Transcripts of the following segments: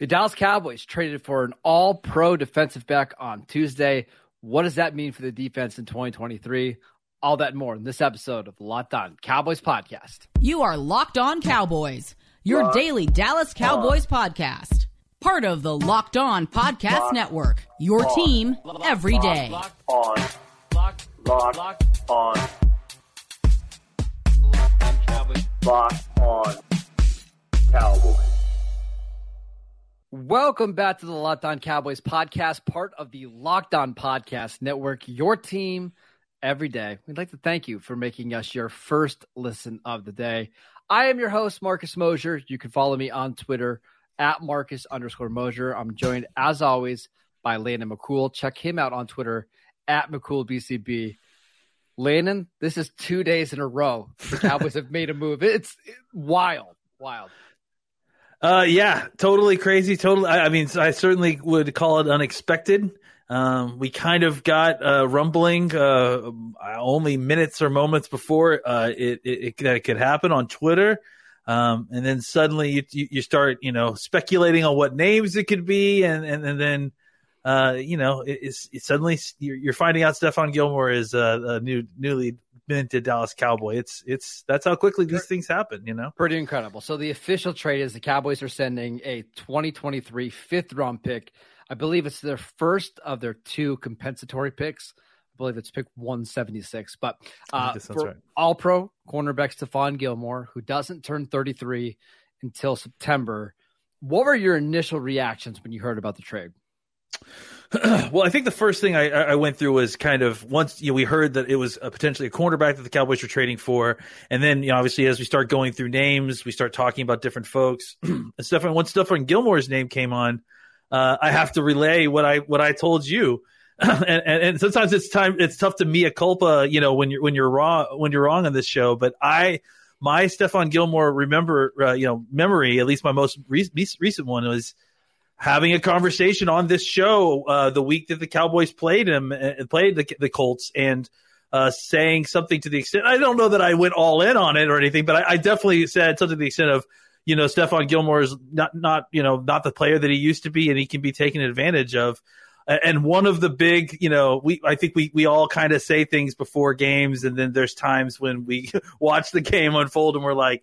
The Dallas Cowboys traded for an all pro defensive back on Tuesday. What does that mean for the defense in 2023? All that and more in this episode of the Locked On Cowboys podcast. You are Locked On Cowboys, your Locked daily Dallas Cowboys on. podcast. Part of the Locked On Podcast Locked Network, your on. team every day. Locked on. Locked, Locked, Locked on. Locked on Cowboys. Locked on Cowboys. Welcome back to the Locked On Cowboys podcast, part of the Locked On Podcast Network, your team every day. We'd like to thank you for making us your first listen of the day. I am your host, Marcus Mosher. You can follow me on Twitter at Marcus underscore Mosher. I'm joined, as always, by Landon McCool. Check him out on Twitter at McCoolBCB. Landon, this is two days in a row. The Cowboys have made a move. It's wild, wild. Uh, yeah, totally crazy. Totally. I, I, mean, I certainly would call it unexpected. Um, we kind of got uh, rumbling uh, only minutes or moments before uh, it, it, it, could happen on Twitter. Um, and then suddenly you, you, you, start, you know, speculating on what names it could be. And, and, and then, uh, you know, it, it's, it suddenly you're, you're, finding out Stephon Gilmore is uh, a new, newly minted Dallas Cowboy. It's it's that's how quickly these things happen, you know. Pretty incredible. So the official trade is the Cowboys are sending a 2023 fifth round pick. I believe it's their first of their two compensatory picks. I believe it's pick 176. But uh, for right. All Pro cornerback Stephon Gilmore, who doesn't turn 33 until September. What were your initial reactions when you heard about the trade? well, I think the first thing I, I, went through was kind of once you know, we heard that it was a potentially a cornerback that the Cowboys were trading for, and then you know obviously as we start going through names, we start talking about different folks. and Stephon, once Stephon Gilmore's name came on, uh, I have to relay what I what I told you. and, and, and, sometimes it's time it's tough to mea culpa, you know, when you're when you're wrong when you're wrong on this show. But I my Stephon Gilmore remember uh, you know memory, at least my most re- recent one was having a conversation on this show uh, the week that the Cowboys played him and uh, played the, the Colts and uh, saying something to the extent I don't know that I went all in on it or anything, but I, I definitely said something to the extent of you know Stephon Gilmore is not not you know not the player that he used to be and he can be taken advantage of. And one of the big, you know, we I think we we all kind of say things before games, and then there's times when we watch the game unfold and we're like,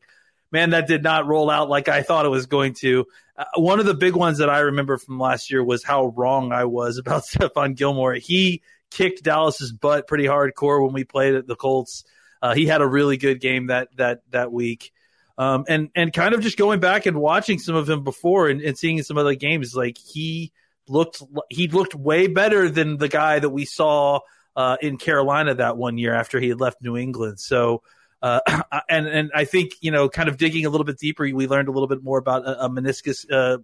man, that did not roll out like I thought it was going to. Uh, one of the big ones that I remember from last year was how wrong I was about Stephon Gilmore. He kicked Dallas's butt pretty hardcore when we played at the Colts. Uh, he had a really good game that that that week. Um, and and kind of just going back and watching some of him before and, and seeing some other games, like he looked he looked way better than the guy that we saw uh, in Carolina that one year after he had left New England. So uh, and and I think you know, kind of digging a little bit deeper, we learned a little bit more about a, a meniscus uh,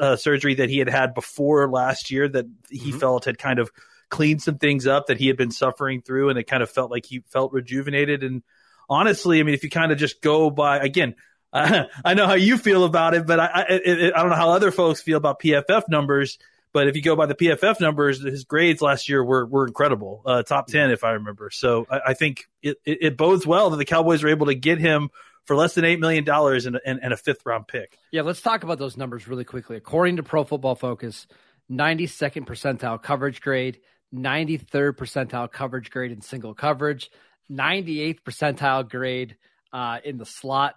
uh, surgery that he had had before last year that he mm-hmm. felt had kind of cleaned some things up that he had been suffering through, and it kind of felt like he felt rejuvenated. And honestly, I mean, if you kind of just go by again. I know how you feel about it, but I, I, it, I don't know how other folks feel about PFF numbers. But if you go by the PFF numbers, his grades last year were were incredible, uh, top ten if I remember. So I, I think it, it, it, bodes well that the Cowboys were able to get him for less than eight million dollars and, and, and a fifth round pick. Yeah, let's talk about those numbers really quickly. According to Pro Football Focus, ninety second percentile coverage grade, ninety third percentile coverage grade in single coverage, ninety eighth percentile grade uh, in the slot.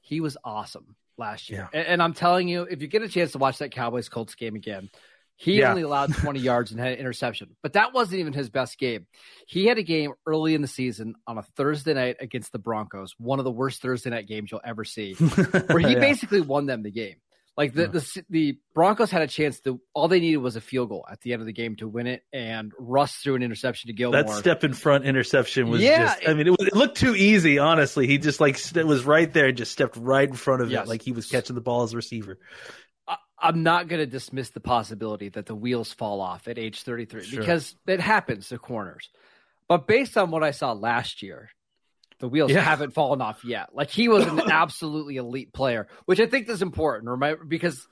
He was awesome last year. Yeah. And, and, I'm telling you, if you get a chance to watch that Cowboys Colts game again, he yeah. only allowed 20 yards and had an interception, but that wasn't even his best game. He had a game early in the season on a Thursday night against the Broncos, one of the worst Thursday night games you'll ever see, where he yeah. basically won them the game. Like the, yeah. the the Broncos had a chance to all they needed was a field goal at the end of the game to win it, and Russ threw an interception to Gilmore. That step in front interception was yeah, just. I mean, it, was, it looked too easy. Honestly, he just like it was right there, and just stepped right in front of yes. it, like he was catching the ball as a receiver. I'm not going to dismiss the possibility that the wheels fall off at age 33 sure. because it happens to corners. But based on what I saw last year, the wheels yeah. haven't fallen off yet. Like he was an absolutely elite player, which I think is important, remember? Because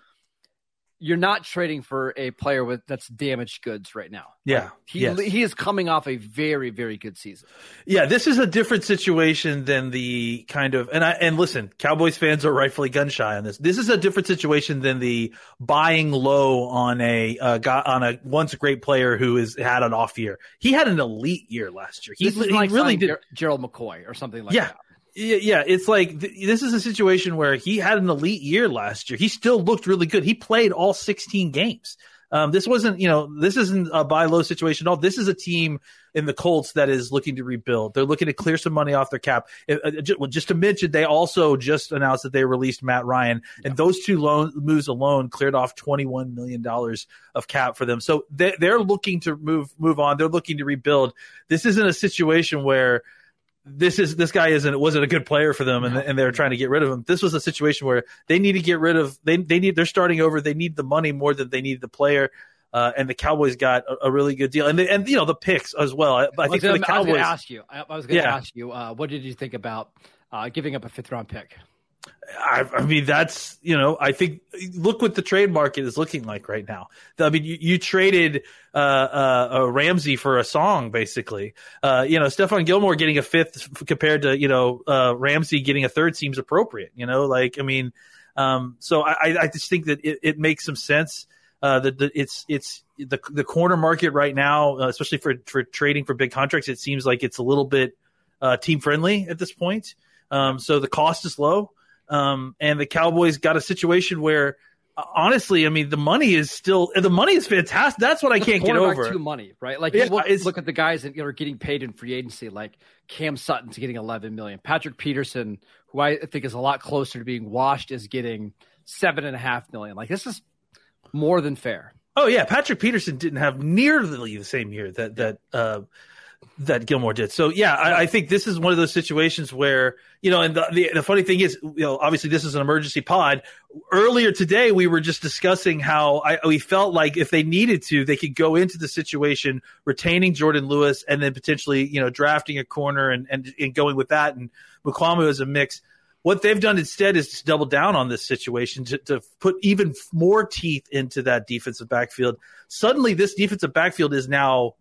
you're not trading for a player with that's damaged goods right now. Yeah, Like, he yes. he is coming off a very very good season. Yeah, this is a different situation than the kind of and I and listen, Cowboys fans are rightfully gun shy on this. This is a different situation than the buying low on a uh, guy on a once great player who has had an off year. He had an elite year last year. He, he like really did. Ger- Gerald McCoy or something like Yeah. that. Yeah, yeah, it's like th- this is a situation where he had an elite year last year. He still looked really good. He played all 16 games. Um, this wasn't, you know, this isn't a buy low situation at all. This is a team in the Colts that is looking to rebuild. They're looking to clear some money off their cap. Uh, uh, ju- well, just to mention, they also just announced that they released Matt Ryan, and those two loan moves alone cleared off 21 million dollars of cap for them. So they, they're looking to move move on. They're looking to rebuild. This isn't a situation where this is this guy isn't wasn't a good player for them and, and they're trying to get rid of him. This was a situation where they need to get rid of they they need they're starting over. They need the money more than they need the player. Uh, and the Cowboys got a, a really good deal, and they, and you know the picks as well. I, I think gonna, the I was Cowboys, gonna ask you. I, I was going to Yeah. ask you. Uh, what did you think about uh, giving up a fifth round pick? I, I mean, that's you know, I think look what the trade market is looking like right now. I mean, you, you traded uh, uh, uh, Ramsey for a song, basically. Uh, you know, Stephon Gilmore getting a fifth compared to you know uh, Ramsey getting a third seems appropriate. You know, like I mean, um, so I, I- just think that it, it makes some sense. Uh, that it's it's the the corner market right now, especially for for trading for big contracts. It seems like it's a little bit team friendly at this point. Um, so the cost is low. Um, and the Cowboys got a situation where, honestly, I mean, the money is still the money is fantastic. That's what I can't get over. Too money, right? Like Yeah, look, look at the guys that are getting paid in free agency, like Cam Sutton's getting 11 million. Patrick Peterson, who I think is a lot closer to being washed, is getting seven and a half million. Like this is more than fair. Oh yeah, Patrick Peterson didn't have nearly the same year that that uh, that Gilmore did. So yeah, I, I think this is one of those situations where you know, and the, the the funny thing is, you know, obviously this is an emergency pod. Earlier today, we were just discussing how I, we felt like if they needed to, they could go into the situation retaining Jourdan Lewis and then potentially you know drafting a corner and and, and going with that and Mukuamu as a mix. What they've done instead is to double down on this situation to, to put even more teeth into that defensive backfield. Suddenly, this defensive backfield is now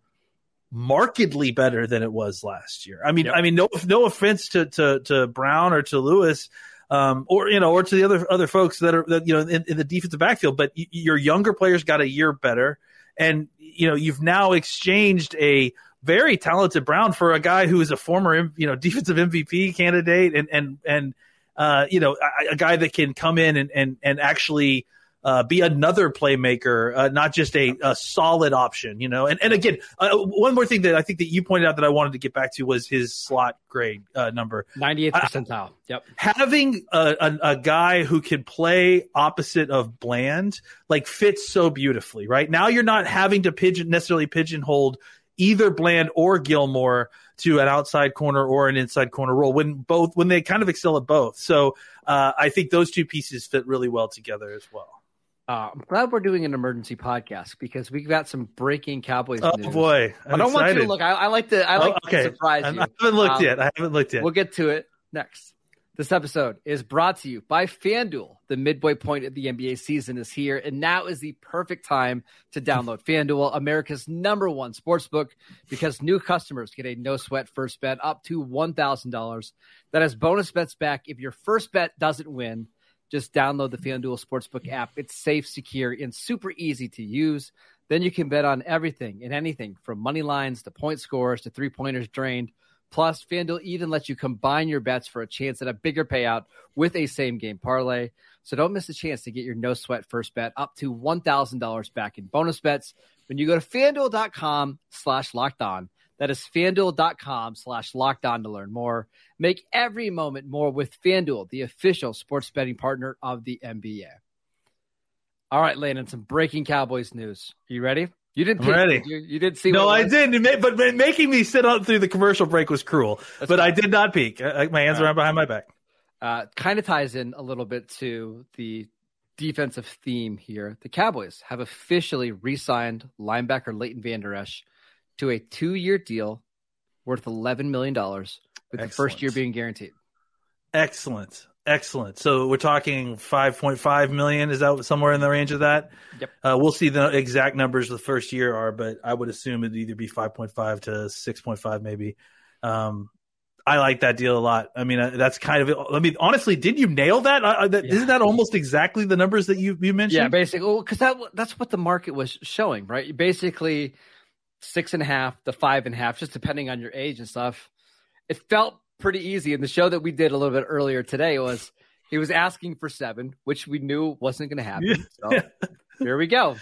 markedly better than it was last year. I mean, Yep. I mean, no, no offense to, to, to Brown or to Lewis, um, or you know, or to the other other folks that are that you know in, in the defensive backfield, but y- your younger players got a year better, and you know you've now exchanged a very talented Brown for a guy who is a former you know defensive MVP candidate and and and uh, you know a, a guy that can come in and and and actually uh, be another playmaker, uh, not just a, a solid option, you know. And and again, uh, one more thing that I think that you pointed out that I wanted to get back to was his slot grade uh, number. 98th I- percentile. Yep. Having a, a, a guy who can play opposite of Bland like fits so beautifully, right? Now you're not having to pigeon necessarily pigeonhole either Bland or Gilmore to an outside corner or an inside corner role when both when they kind of excel at both. So uh, I think those two pieces fit really well together as well. Uh, I'm glad we're doing an emergency podcast because we've got some breaking Cowboys Oh news. boy, I don't want you to look. I, I like to. I like Oh, okay. to surprise you. I haven't looked Um, yet. I haven't looked yet. We'll get to it next. This episode is brought to you by FanDuel. The midway point of the NBA season is here, and now is the perfect time to download FanDuel, America's number one sports book, because new customers get a no sweat first bet up to $1,000. That has bonus bets back if your first bet doesn't win. Just download the FanDuel Sportsbook app. It's safe, secure, and super easy to use. Then you can bet on everything and anything from money lines to point scores to three pointers drained. Plus, FanDuel even lets you combine your bets for a chance at a bigger payout with a same game parlay. So don't miss the chance to get your no sweat first bet up to $1,000 back in bonus bets when you go to fanduel.com slash locked on. That is fanduel.com slash locked on to learn more. Make every moment more with FanDuel, the official sports betting partner of the NBA. All right, Landon, some breaking Cowboys news. Are you ready? You didn't I'm ready. You, you did see no, I didn't. It ma- But making me sit up through the commercial break was cruel. That's but I did not peek. I, my hands around behind my back. uh, kind of ties in a little bit to the defensive theme here. The Cowboys have officially re-signed linebacker Leighton Vander Esch to a two-year deal worth eleven million dollars, with the first year being guaranteed. Excellent. Excellent. So we're talking 5.5 million. Is that somewhere in the range of that? Yep. Uh, we'll see the exact numbers the first year are, but I would assume it'd either be 5.5 to 6.5, maybe. Um, I like that deal a lot. I mean, uh, that's kind of. I mean, honestly, did you nail that? Uh, that Yeah. Isn't that almost exactly the numbers that you you mentioned? Yeah, basically, because that that's what the market was showing, right? Basically, six and a half to five and a half, just depending on your age and stuff. It felt pretty easy. And the show that we did a little bit earlier today was he was asking for seven, which we knew wasn't going to happen. So here we go.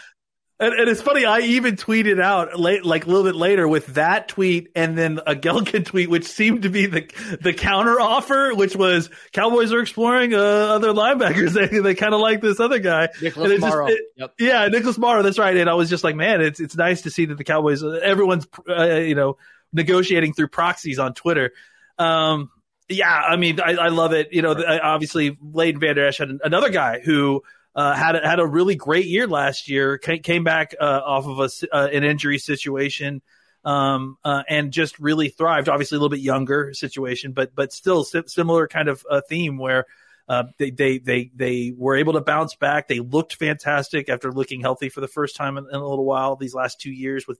And, and it's funny. I even tweeted out late, like a little bit later, with that tweet and then a Gehlken tweet, which seemed to be the the counter offer, which was Cowboys are exploring uh, other linebackers. They they kind of like this other guy. Nicholas it just- Morrow. it- yep. Yeah, Nicholas Morrow. That's right. And I was just like, man, it's it's nice to see that the Cowboys, everyone's uh, you know negotiating through proxies on Twitter. Um, yeah, I mean, I, I love it. You know, the- obviously, Leighton Vander Esch had another guy who uh, had a, had a really great year last year. Came, back uh, off of a, uh, an injury situation. Um, uh, and just really thrived. Obviously, a little bit younger situation, but but still si- similar kind of uh, theme where uh, they, they they they were able to bounce back. They looked fantastic after looking healthy for the first time in, in a little while these last two years with.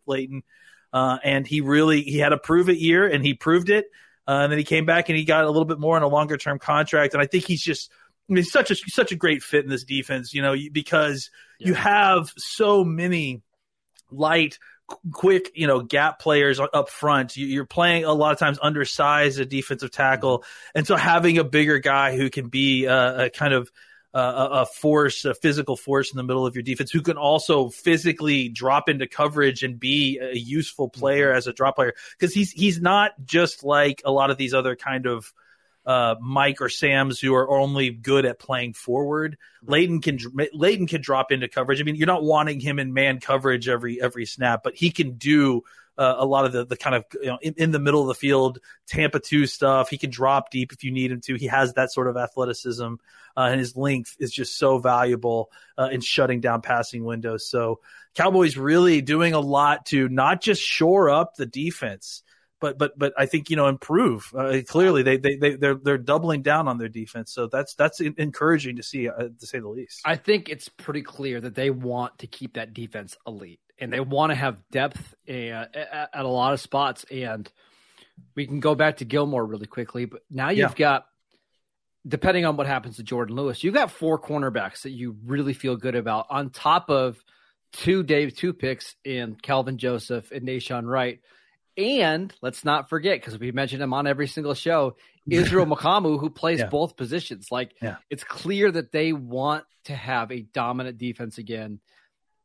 Uh, and he really he had a prove it year, and he proved it. And then he came back and he got a little bit more in a longer term contract. And I think he's just I mean, such a such a great fit in this defense. You know, because you have so many light qu- quick, you know, gap players up front. You- You're playing a lot of times undersized a defensive tackle, and so having a bigger guy who can be a, a kind of uh, a, a force, a physical force in the middle of your defense, who can also physically drop into coverage and be a useful player as a drop player, because he's he's not just like a lot of these other kind of uh, Mike or Sam's who are only good at playing forward. Leighton can Leighton can drop into coverage. I mean, you're not wanting him in man coverage every every snap, but he can do uh, a lot of the the kind of you know in, in the middle of the field Tampa two stuff. He can drop deep if you need him to. He has that sort of athleticism, uh, and his length is just so valuable uh, in shutting down passing windows. So Cowboys really doing a lot to not just shore up the defense but but but I think you know improve. Uh, clearly, they they they they're they're doubling down on their defense, so that's that's encouraging to see, uh, to say the least. I think it's pretty clear that they want to keep that defense elite and they want to have depth uh, at, at a lot of spots. And we can go back to Gilmore really quickly, but now you've got, depending on what happens to Jourdan Lewis, you've got four cornerbacks that you really feel good about on top of two Dave two picks in Kelvin Joseph and Nahshon Wright. And let's not forget, because we mentioned him on every single show, Israel Mukuamu, who plays Yeah. both positions. Like Yeah. it's clear that they want to have a dominant defense again,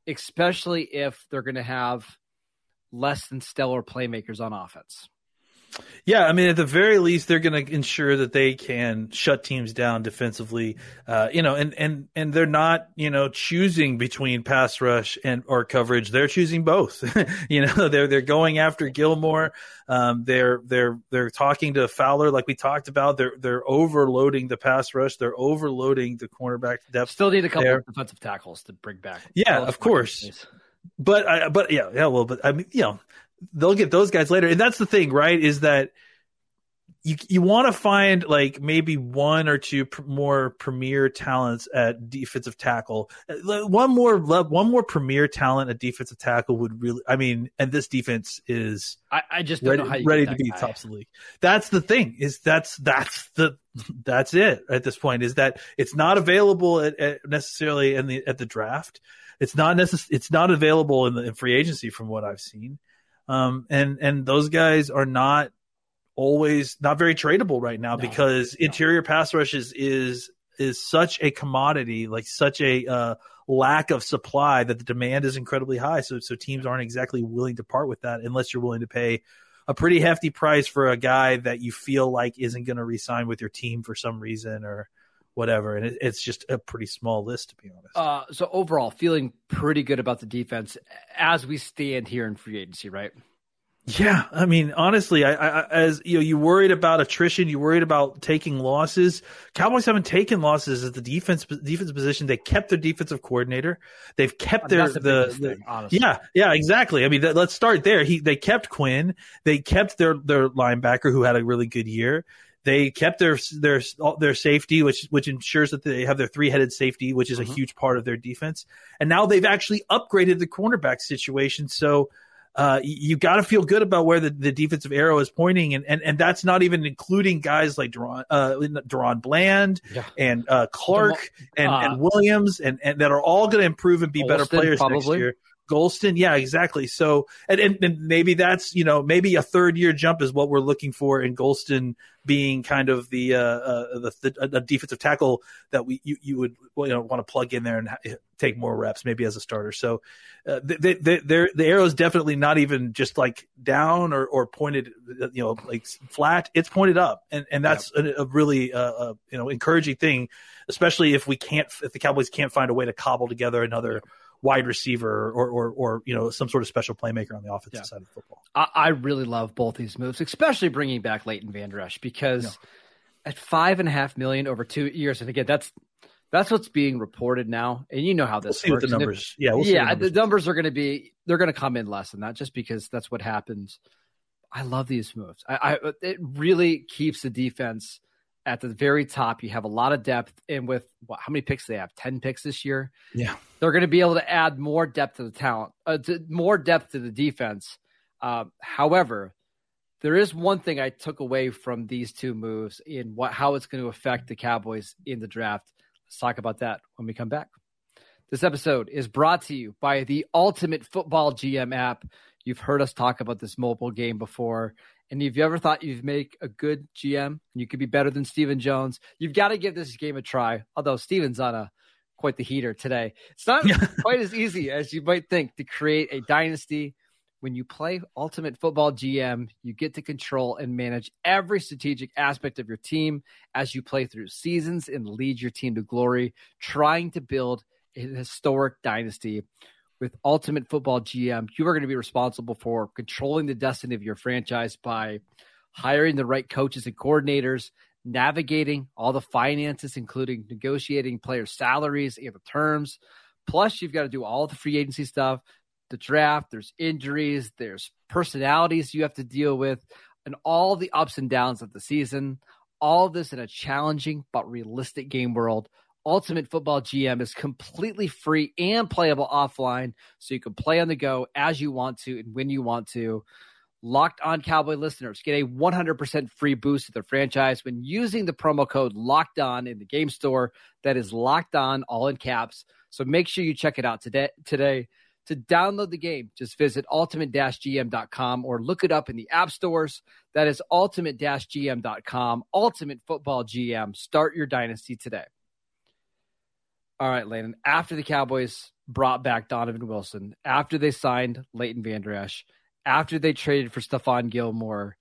especially if they're going to have less than stellar playmakers on offense. Yeah, I mean, at the very least, they're going to ensure that they can shut teams down defensively. Uh, you know, and and and they're not, you know, choosing between pass rush and or coverage. They're choosing both. you know, they're they're going after Gilmore. Um, they're they're they're talking to Fowler, like we talked about. They're they're overloading the pass rush. They're overloading the cornerback depth. Still need a couple There. of defensive tackles to bring back. Yeah, of course. But I, but yeah, yeah. Well, but I mean, you know, they'll get those guys later, and that's the thing, right? Is that you you want to find like maybe one or two pr- more premier talents at defensive tackle. One more one more premier talent at defensive tackle would really. I mean, and this defense is I, I just don't ready, know how you ready to be guy. tops of the league. That's the thing is that's that's the that's it at this point is that it's not available at, at necessarily in the at the draft. It's not necess- It's not available in the in free agency from what I've seen. Um, and and those guys are not always not very tradable right now No, because no. interior pass rush is is is such a commodity, like such a uh, lack of supply that the demand is incredibly high. So so teams aren't exactly willing to part with that unless you're willing to pay a pretty hefty price for a guy that you feel like isn't going to resign with your team for some reason or whatever. And it, it's just a pretty small list to be honest. Uh, so overall, feeling pretty good about the defense as we stand here in free agency, right? Yeah, I mean, honestly, I, I, as you know, you worried about attrition, you worried about taking losses. Cowboys haven't taken losses at the defense defense position. They kept their defensive coordinator. They've kept their the, the, thing, yeah, yeah, exactly. I mean, th- let's start there. He they kept Quinn. They kept their their linebacker who had a really good year. They kept their their their safety, which which ensures that they have their three headed safety, which is mm-hmm. a huge part of their defense. And now they've actually upgraded the cornerback situation. So uh, you got to feel good about where the, the defensive arrow is pointing, and, and and that's not even including guys like DaRon, uh, DaRon Bland yeah. and uh, Clark and, and uh, Williams, and, and that are all going to improve and be better players probably. next year. Golston, yeah, exactly. So, and, and, and, maybe that's you know maybe a third year jump is what we're looking for in Golston being kind of the uh, uh the, the, the, defensive tackle that we you, you would you know want to plug in there and take more reps maybe as a starter. So, uh, they, they, the arrow is definitely not even just like down or, or pointed you know like flat. It's pointed up, and and that's a, a, really uh, a, you know encouraging thing, especially if we can't if the Cowboys can't find a way to cobble together another. Yeah wide receiver or, or, or you know some sort of special playmaker on the offensive yeah. side of football. I, I, really love both these moves, especially bringing back Leighton Vander Esch because yeah. at five and a half million over two years, and again that's that's what's being reported now, and you know how this we'll works. the numbers, if, yeah, we'll yeah, the numbers. the numbers are going to be they're going to come in less than that just because that's what happens. I love these moves. I, I it really keeps the defense at the very top. You have a lot of depth, and with what, how many picks they have? Ten picks this year. Yeah, they're going to be able to add more depth to the talent, uh, to, more depth to the defense. Uh, however, there is one thing I took away from these two moves in what how it's going to affect the Cowboys in the draft. Let's talk about that when we come back. This episode is brought to you by the Ultimate Football GM app. You've heard us talk about this mobile game before. And if you ever thought you'd make a good GM, and you could be better than Stephen Jones, you've got to give this game a try. Although Stephen's on a quite the heater today. It's not quite as easy as you might think to create a dynasty. When you play Ultimate Football GM, you get to control and manage every strategic aspect of your team as you play through seasons and lead your team to glory, trying to build a historic dynasty with Ultimate Football GM, you are going to be responsible for controlling the destiny of your franchise by hiring the right coaches and coordinators, navigating all the finances, including negotiating players' salaries and the terms. Plus, you've got to do all the free agency stuff, the draft, there's injuries, there's personalities you have to deal with, and all the ups and downs of the season. All this in a challenging but realistic game world Ultimate Football GM is completely free and playable offline, so you can play on the go as you want to and when you want to. Locked on Cowboy listeners get a 100% free boost to their franchise when using the promo code Locked On in the game store. That is Locked On, all in caps. So make sure you check it out today. Today, to download the game, just visit ultimate-gm.com or look it up in the app stores. That is ultimate-gm.com. Ultimate Football GM. Start your dynasty today. All right, Landon. After the Cowboys brought back Donovan Wilson, after they signed Leighton Vander Esch, after they traded for Stephon Gilmore,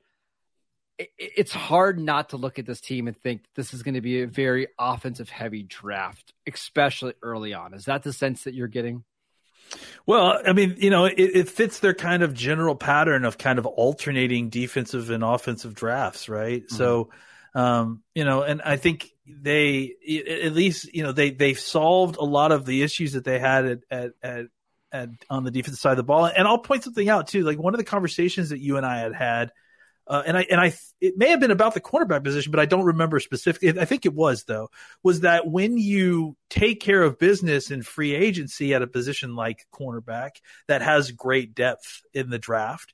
it, it's hard not to look at this team and think this is going to be a very offensive heavy draft, especially early on. Is that the sense that you're getting? Well, I mean, you know, it, it, fits their kind of general pattern of kind of alternating defensive and offensive drafts, right? Mm-hmm. So, um, you know, and I think they at least you know they they solved a lot of the issues that they had at at, at, at on the defensive side of the ball. And I'll point something out too. Like one of the conversations that you and I had had, uh, and I and I it may have been about the cornerback position, but I don't remember specifically. I think it was though. Was that when you take care of business in free agency at a position like cornerback that has great depth in the draft,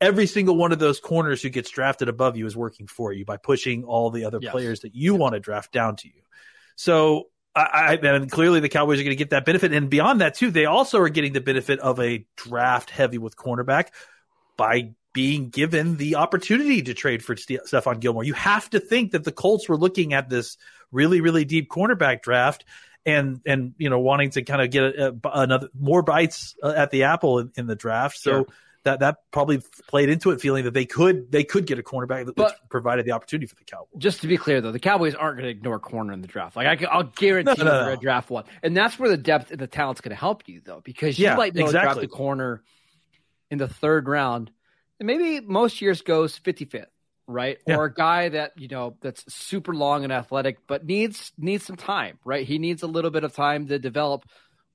every single one of those corners who gets drafted above you is working for you by pushing all the other yes. players that you want to draft down to you. So I, I and clearly the Cowboys are going to get that benefit, and beyond that too, they also are getting the benefit of a draft heavy with cornerback by being given the opportunity to trade for Stephon Gilmore. You have to think that the Colts were looking at this really, really deep cornerback draft and and you know wanting to kind of get a, a, another more bites uh, at the apple in, in the draft. So. Sure that that probably played into it, feeling that they could they could get a cornerback that but, provided the opportunity for the Cowboys. Just to be clear, though, the Cowboys aren't going to ignore corner in the draft. Like I, will guarantee no, no, they're going to draft one, and that's where the depth and the talent's going to help you, though, because you yeah, might exactly. draft the corner in the third round, and maybe most years goes 55th, right? Yeah. Or a guy that you know that's super long and athletic, but needs needs some time, right? He needs a little bit of time to develop.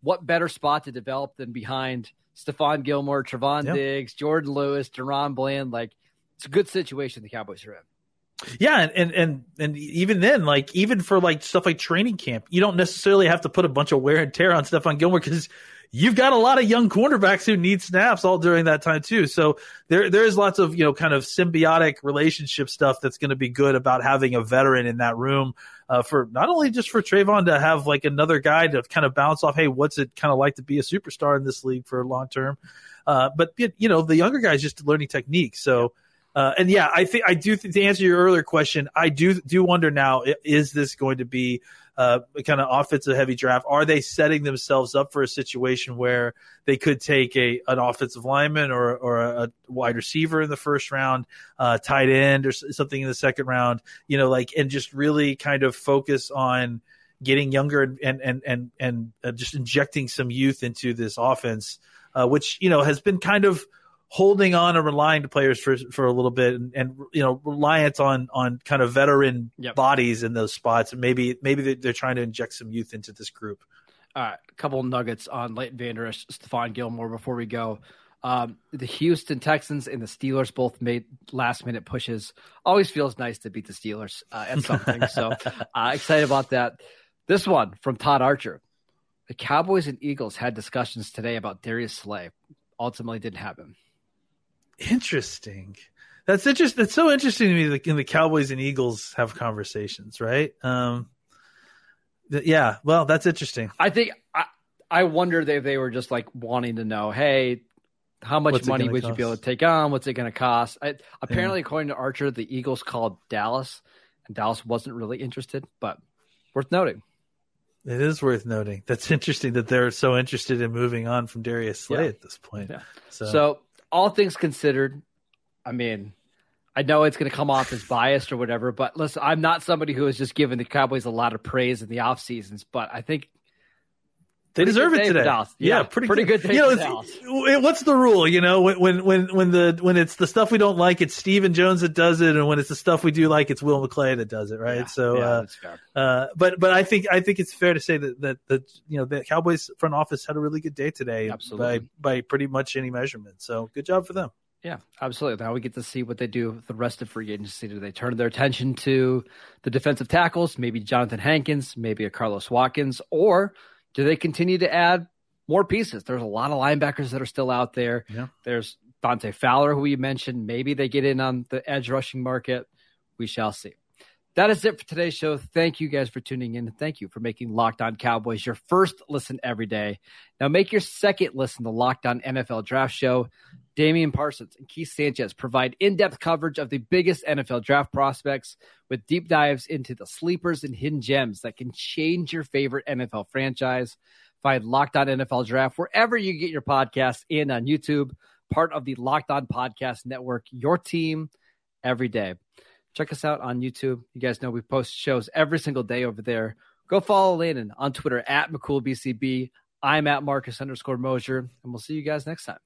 What better spot to develop than behind? Stephon Gilmore, Trevon yep. Diggs, Jourdan Lewis, DaRon Bland. Like it's a good situation the Cowboys are in. Yeah, and, and and and even then, like even for like stuff like training camp, you don't necessarily have to put a bunch of wear and tear on Stephon Gilmore because you've got a lot of young cornerbacks who need snaps all during that time too. So there there is lots of you know kind of symbiotic relationship stuff that's going to be good about having a veteran in that room uh, for not only just for Trevon to have like another guy to kind of bounce off. Hey, what's it kind of like to be a superstar in this league for long term? Uh, but you know the younger guys just learning technique. So. Uh, and yeah, I think I do. Th- to answer your earlier question, I do do wonder now: is this going to be uh, kind of offensive heavy draft? Are they setting themselves up for a situation where they could take a an offensive lineman or or a wide receiver in the first round, uh, tight end or something in the second round? You know, like and just really kind of focus on getting younger and and and and, and uh, just injecting some youth into this offense, uh, which you know has been kind of holding on and relying to players for for a little bit and, and you know reliant on on kind of veteran yep. bodies in those spots and maybe maybe they're trying to inject some youth into this group. All right, a couple nuggets on Leighton Vander Esch, Stephon Gilmore before we go. Um, the Houston Texans and the Steelers both made last minute pushes. Always feels nice to beat the Steelers uh, at something. so uh, excited about that. This one from Todd Archer. The Cowboys and Eagles had discussions today about Darius Slay. Ultimately, didn't happen. Interesting. That's interesting. That's so interesting to me. Like in the Cowboys and Eagles have conversations, right? Um, th- yeah. Well, that's interesting. I think I, I wondered if they were just like wanting to know, hey, how much What's money would cost? you be able to take on? What's it going to cost? I, apparently, yeah. according to Archer, the Eagles called Dallas, and Dallas wasn't really interested, but worth noting. It is worth noting. That's interesting that they're so interested in moving on from Darius Slay yeah. at this point. Yeah. So. so all things considered, I mean, I know it's going to come off as biased or whatever, but listen, I'm not somebody who has just given the Cowboys a lot of praise in the off seasons, but I think they deserve it today. Yeah, yeah, pretty, pretty good. good you know, what's the rule? You know, when when when the when it's the stuff we don't like, it's Stephen Jones that does it, and when it's the stuff we do like, it's Will McClay that does it, right? Yeah, so, yeah, uh, uh, but but I think I think it's fair to say that that that you know the Cowboys front office had a really good day today, absolutely, by by pretty much any measurement. So good job for them. Yeah, absolutely. Now we get to see what they do with the rest of free agency. Do they turn their attention to the defensive tackles, maybe Jonathan Hankins, maybe a Carlos Watkins, or do they continue to add more pieces? There's a lot of linebackers that are still out there. Yeah. There's Dante Fowler, who you mentioned. Maybe they get in on the edge rushing market. We shall see. That is it for today's show. Thank you guys for tuning in. Thank you for making Locked On Cowboys your first listen every day. Now make your second listen to Locked On NFL Draft Show. Damian Parsons and Keith Sanchez provide in depth coverage of the biggest NFL draft prospects with deep dives into the sleepers and hidden gems that can change your favorite NFL franchise. Find Locked On NFL Draft wherever you get your podcasts and on YouTube, part of the Locked On Podcast Network, your team every day. Check us out on YouTube. You guys know we post shows every single day over there. Go follow Landon on Twitter at McCoolBCB. I'm at Marcus underscore Mosher, and we'll see you guys next time.